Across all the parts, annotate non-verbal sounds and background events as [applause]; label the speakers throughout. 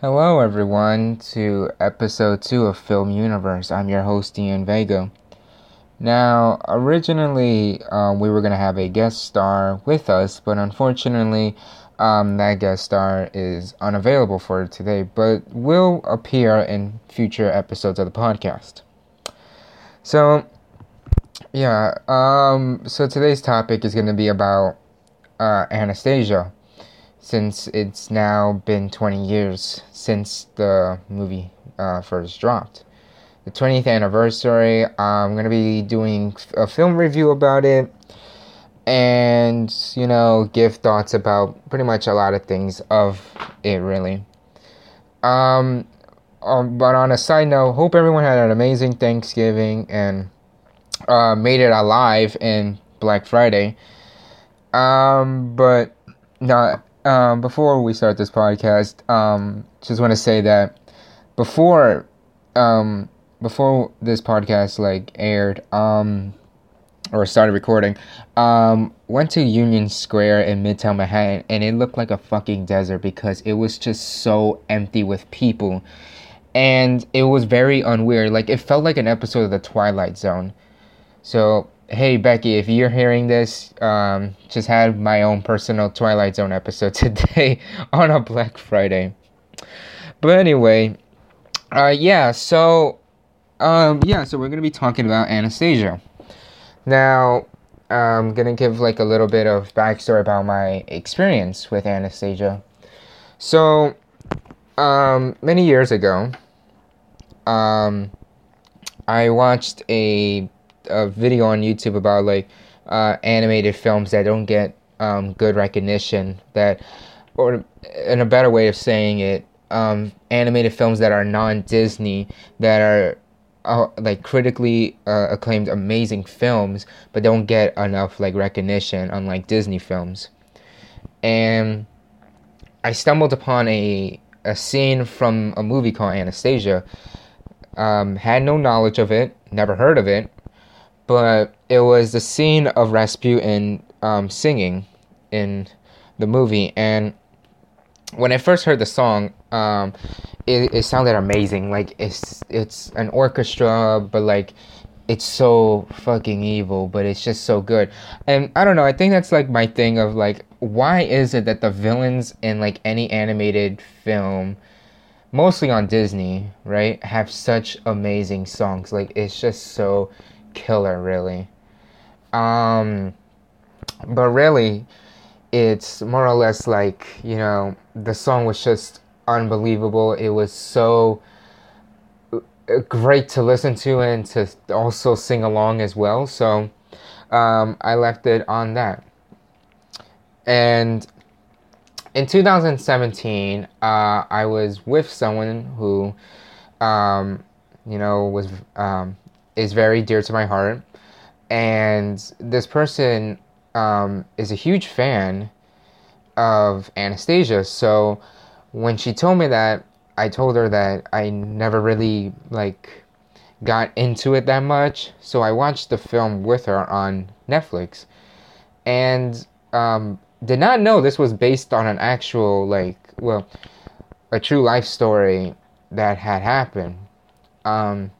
Speaker 1: Hello, everyone, to episode two of Film Universe. I'm your host, Ian Vega. Now, originally, um, we were going to have a guest star with us, but unfortunately, um, that guest star is unavailable for today, but will appear in future episodes of the podcast. So, yeah, um, so today's topic is going to be about uh, Anastasia since it's now been 20 years since the movie uh, first dropped. The 20th anniversary, I'm going to be doing a film review about it and, you know, give thoughts about pretty much a lot of things of it, really. Um, um but on a side note, hope everyone had an amazing Thanksgiving and uh, made it alive in Black Friday. Um, but no, um, before we start this podcast, um, just want to say that before, um, before this podcast like aired, um, or started recording, um, went to Union Square in Midtown Manhattan, and it looked like a fucking desert because it was just so empty with people, and it was very unweird. Like it felt like an episode of The Twilight Zone. So hey Becky, if you're hearing this, um, just had my own personal Twilight Zone episode [laughs] today on a Black Friday. But anyway, uh, yeah, so, um, yeah, so we're gonna be talking about Anastasia. Now, I'm gonna give like a little bit of backstory about my experience with Anastasia. So, um, many years ago, um, I watched a a video on YouTube about like uh, animated films that don't get um, good recognition. That, or in a better way of saying it, um, animated films that are non-Disney that are uh, like critically uh, acclaimed amazing films, but don't get enough like recognition, unlike Disney films. And I stumbled upon a a scene from a movie called Anastasia. Um, had no knowledge of it, never heard of it, but it was the scene of Rasputin um, singing in the movie, and when I first heard the song, um, it, it sounded amazing. Like it's it's an orchestra, but like it's so fucking evil, but it's just so good. And I don't know, I think that's like my thing of like, why is it that the villains in like any animated film, mostly on Disney, right, have such amazing songs? Like it's just so killer, really. Um, but really, it's more or less like you know the song was just unbelievable. It was so uh, great to listen to and to also sing along as well. So um, I left it on that. And in 2017, uh, I was with someone who, um, you know, was um, is very dear to my heart. And this person um, is a huge fan of Anastasia. So when she told me that, I told her that I never really like got into it that much. So I watched the film with her on Netflix, and um, did not know this was based on an actual like well, a true life story that had happened. Um,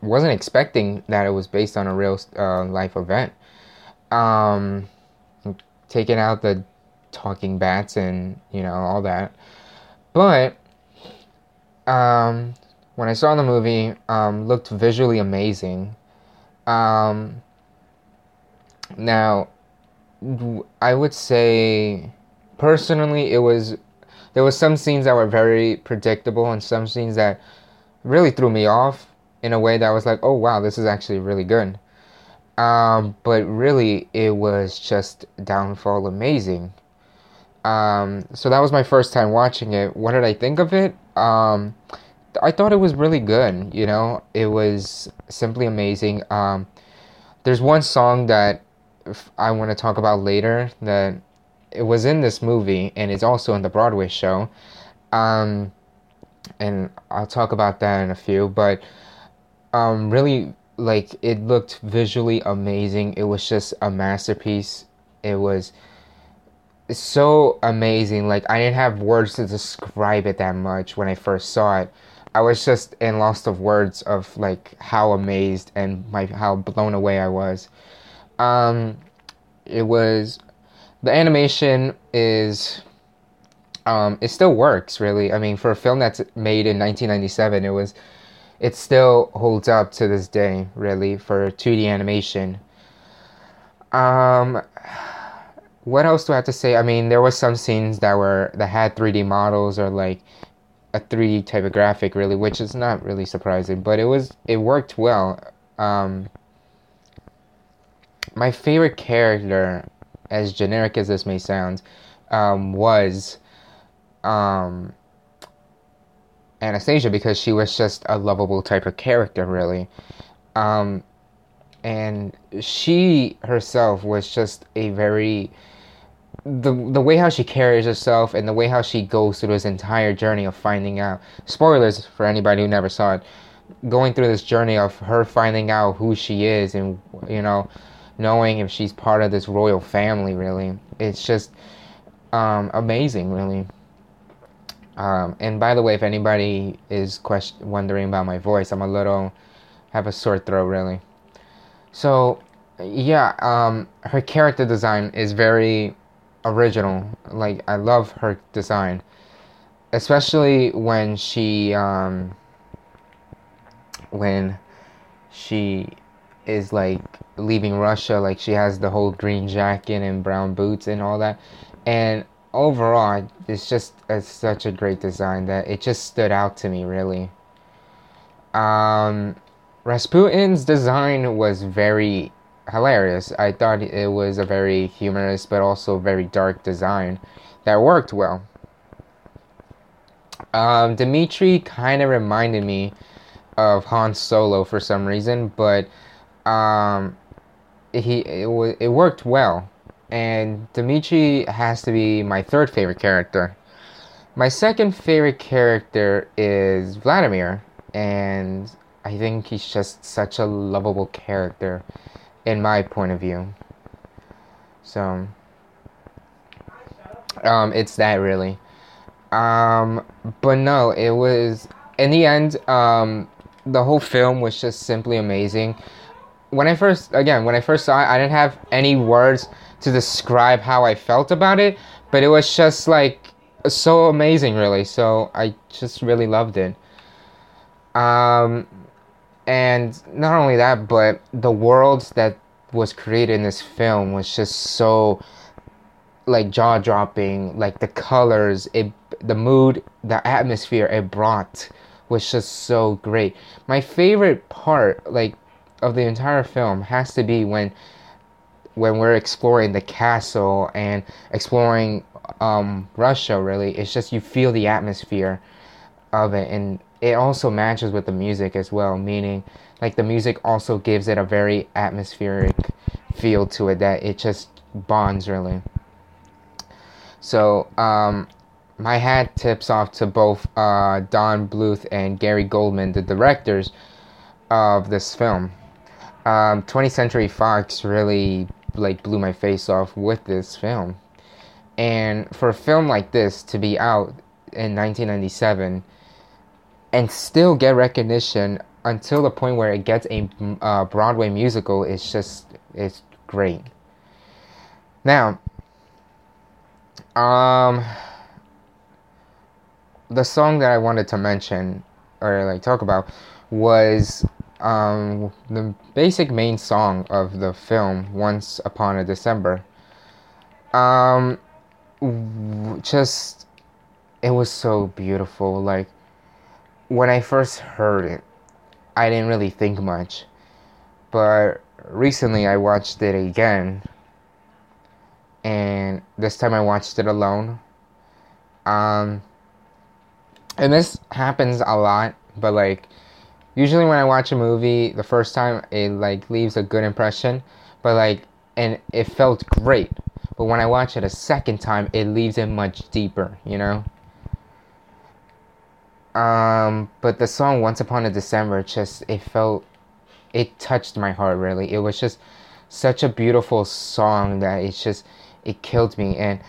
Speaker 1: wasn't expecting that it was based on a real uh, life event. Um, taking out the talking bats and you know all that, but um, when I saw the movie, um, looked visually amazing. Um, now, I would say personally, it was there was some scenes that were very predictable and some scenes that really threw me off in a way that was like, oh wow, this is actually really good. Um, but really, it was just downfall amazing. Um, so that was my first time watching it. What did I think of it? Um, I thought it was really good. You know, it was simply amazing. Um, there's one song that I want to talk about later that it was in this movie and it's also in the Broadway show. Um, and I'll talk about that in a few. But um, really like it looked visually amazing. It was just a masterpiece. It was so amazing. Like I didn't have words to describe it that much when I first saw it. I was just in lost of words of like how amazed and my how blown away I was. Um, it was the animation is um, it still works really. I mean, for a film that's made in 1997, it was it still holds up to this day really for 2D animation. Um, what else do I have to say? I mean, there was some scenes that were that had 3D models or like a 3D type of graphic, really, which is not really surprising, but it was it worked well. Um, my favorite character, as generic as this may sound, um, was um, Anastasia because she was just a lovable type of character, really. Um, and she herself was just a very the the way how she carries herself and the way how she goes through this entire journey of finding out spoilers for anybody who never saw it going through this journey of her finding out who she is and you know knowing if she's part of this royal family really it's just um, amazing really um, and by the way if anybody is question wondering about my voice i'm a little have a sore throat really so yeah um, her character design is very original. Like I love her design, especially when she um, when she is like leaving Russia. Like she has the whole green jacket and brown boots and all that, and overall, it's just it's such a great design that it just stood out to me really. Um, Rasputin's design was very hilarious. I thought it was a very humorous but also very dark design that worked well. Um, Dimitri kind of reminded me of Han Solo for some reason, but um, he it, it worked well. And Dimitri has to be my third favorite character. My second favorite character is Vladimir, and I think he's just such a lovable character in my point of view. So, um, it's that really. Um, but no, it was in the end. Um, the whole film was just simply amazing. When I first, again, when I first saw it, I didn't have any words to describe how I felt about it, but it was just like so amazing, really. So I just really loved it. Um, and not only that, but the world that was created in this film was just so like jaw dropping. Like the colors, it, the mood, the atmosphere it brought was just so great. My favorite part, like of the entire film, has to be when when we're exploring the castle and exploring um, Russia. Really, it's just you feel the atmosphere of it and it also matches with the music as well, meaning like the music also gives it a very atmospheric feel to it that it just bonds really. So um, my hat tips off to both uh, Don Bluth and Gary Goldman, the directors of this film. Um, 20th Century Fox really like blew my face off with this film, and for a film like this to be out in 1997 and still get recognition until the point where it gets a uh, Broadway musical is just it's great. Now, um, the song that I wanted to mention or like talk about was um the basic main song of the film Once Upon a December. Um, just it was so beautiful, like when I first heard it, I didn't really think much. But recently I watched it again. And this time I watched it alone. Um and this happens a lot, but like usually when I watch a movie the first time it like leaves a good impression, but like and it felt great. But when I watch it a second time, it leaves it much deeper, you know? Um, but the song Once Upon a December just it felt it touched my heart really. It was just such a beautiful song that it's just it killed me and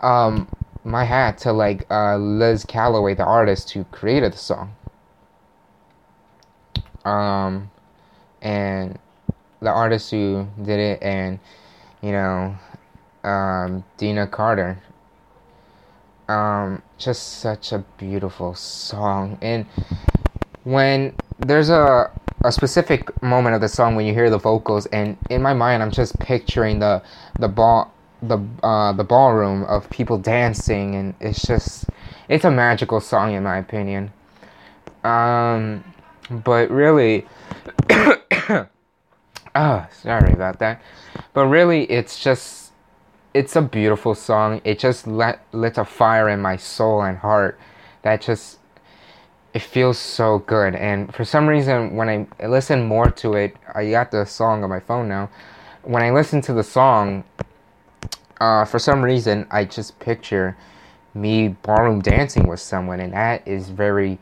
Speaker 1: um, my hat to like uh, Liz Callaway, the artist who created the song. Um, and the artist who did it, and you know, um, Deana Carter. Um, just such a beautiful song, and when there's a a specific moment of the song when you hear the vocals, and in my mind, I'm just picturing the the ball the uh, the ballroom of people dancing, and it's just it's a magical song in my opinion. Um, but really, [coughs] ah, sorry about that. But really, it's just it's a beautiful song. It just let lit a fire in my soul and heart that just it feels so good. And for some reason, when I listen more to it, I got the song on my phone now. When I listen to the song, uh, for some reason, I just picture me ballroom dancing with someone, and that is very.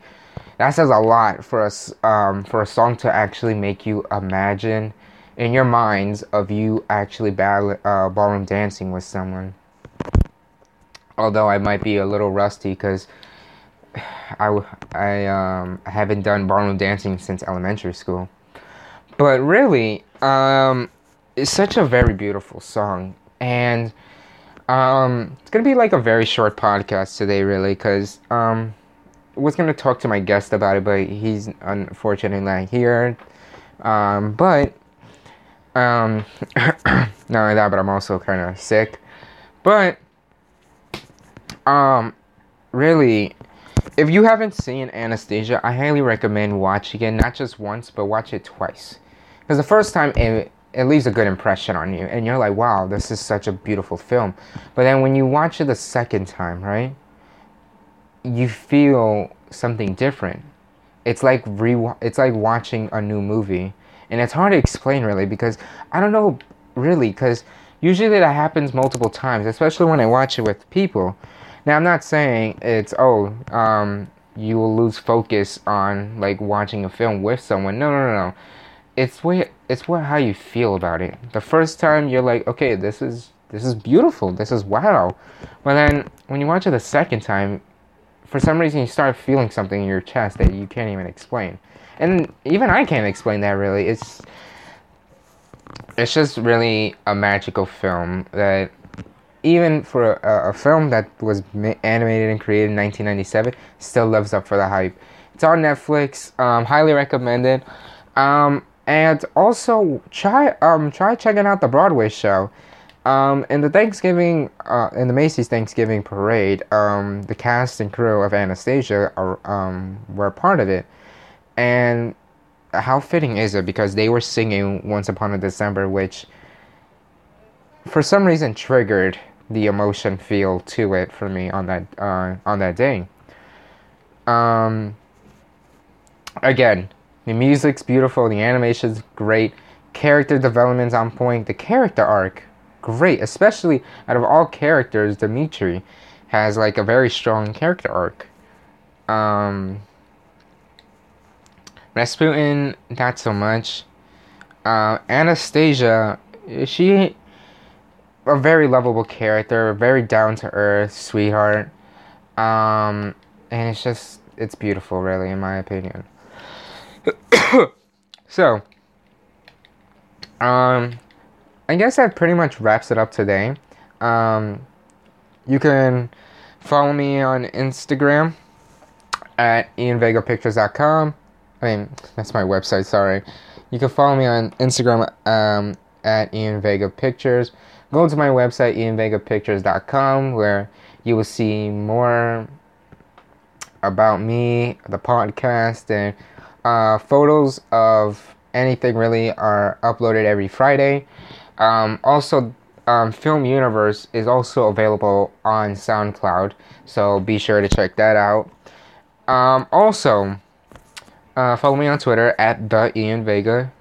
Speaker 1: That says a lot for us um, for a song to actually make you imagine in your minds of you actually battle, uh, ballroom dancing with someone. Although I might be a little rusty because [sighs] I, I um, haven't done ballroom dancing since elementary school. But really, um, it's such a very beautiful song. And um, it's gonna be like a very short podcast today, really, because um, was gonna talk to my guest about it, but he's unfortunately not here. Um, but um, [coughs] not only that, but I'm also kind of sick. But um, really, if you haven't seen Anastasia, I highly recommend watching it not just once, but watch it twice. Because the first time it it leaves a good impression on you and you're like wow this is such a beautiful film but then when you watch it the second time right you feel something different. It's like re it's like watching a new movie. And it's hard to explain really because i don't know really because usually that happens multiple times especially when i watch it with people. Now i'm not saying it's oh um, you will lose focus on like watching a film with someone. No no no no. It's what it's what how you feel about it. The first time you're like, okay, this is this is beautiful, this is wow. But then when you watch it the second time, for some reason you start feeling something in your chest that you can't even explain. And even I can't explain that really. It's it's just really a magical film that even for a, a film that was animated and created in 1997 still lives up for the hype. It's on Netflix. Um, highly recommended. Um, and also try um try checking out the Broadway show. Um, in the Thanksgiving, uh, in the Macy's Thanksgiving parade, um, the cast and crew of Anastasia are, um, were part of it, and how fitting is it because they were singing "Once Upon a December," which, for some reason, triggered the emotion feel to it for me on that uh, on that day. Um, again, the music's beautiful, the animation's great, character development's on point, the character arc, great. Especially out of all characters, Dimitri has like a very strong character arc. Um, Rasputin, not so much. Uh, Anastasia, she a very lovable character, very down to earth, sweetheart. Um, and it's just it's beautiful, really, in my opinion. [coughs] so, um, I guess that pretty much wraps it up today. Um, you can follow me on Instagram at ianvegapictures.com. I mean, that's my website, sorry. You can follow me on Instagram um, at Ian Vega Pictures. Go to my website, ianvegapictures.com, where you will see more about me, the podcast, and uh, photos of anything really are uploaded every Friday. Um, also, um, Film Universe is also available on SoundCloud, so be sure to check that out. Um, also, uh, follow me on Twitter at the Ian Vega,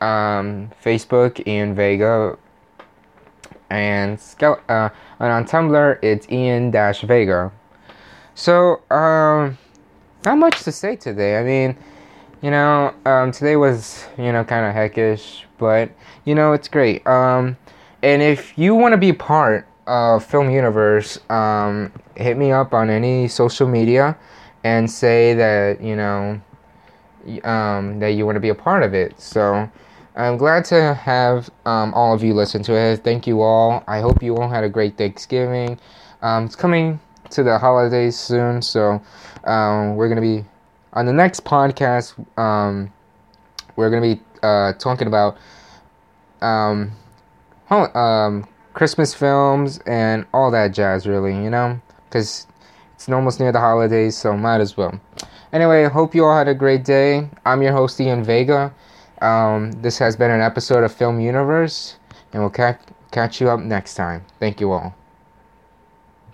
Speaker 1: um, Facebook Ian Vega, and uh, and on Tumblr it's Ian Dash Vega. So, um not much to say today. I mean, you know, um, today was, you know, kind of heckish, but, you know, it's great. Um, and if you want to be part of Film Universe, um, hit me up on any social media and say that you know um, that you want to be a part of it. So I'm glad to have um, all of you listen to it. Thank you all. I hope you all had a great Thanksgiving. Um, it's coming to the holidays soon, so um, we're gonna be on the next podcast. Um, we're gonna be uh, talking about um, um, Christmas films and all that jazz, really, you know, because it's almost near the holidays, so might as well. Anyway, hope you all had a great day. I'm your host, Ian Vega. Um, this has been an episode of Film Universe, and we'll ca- catch you up next time. Thank you all.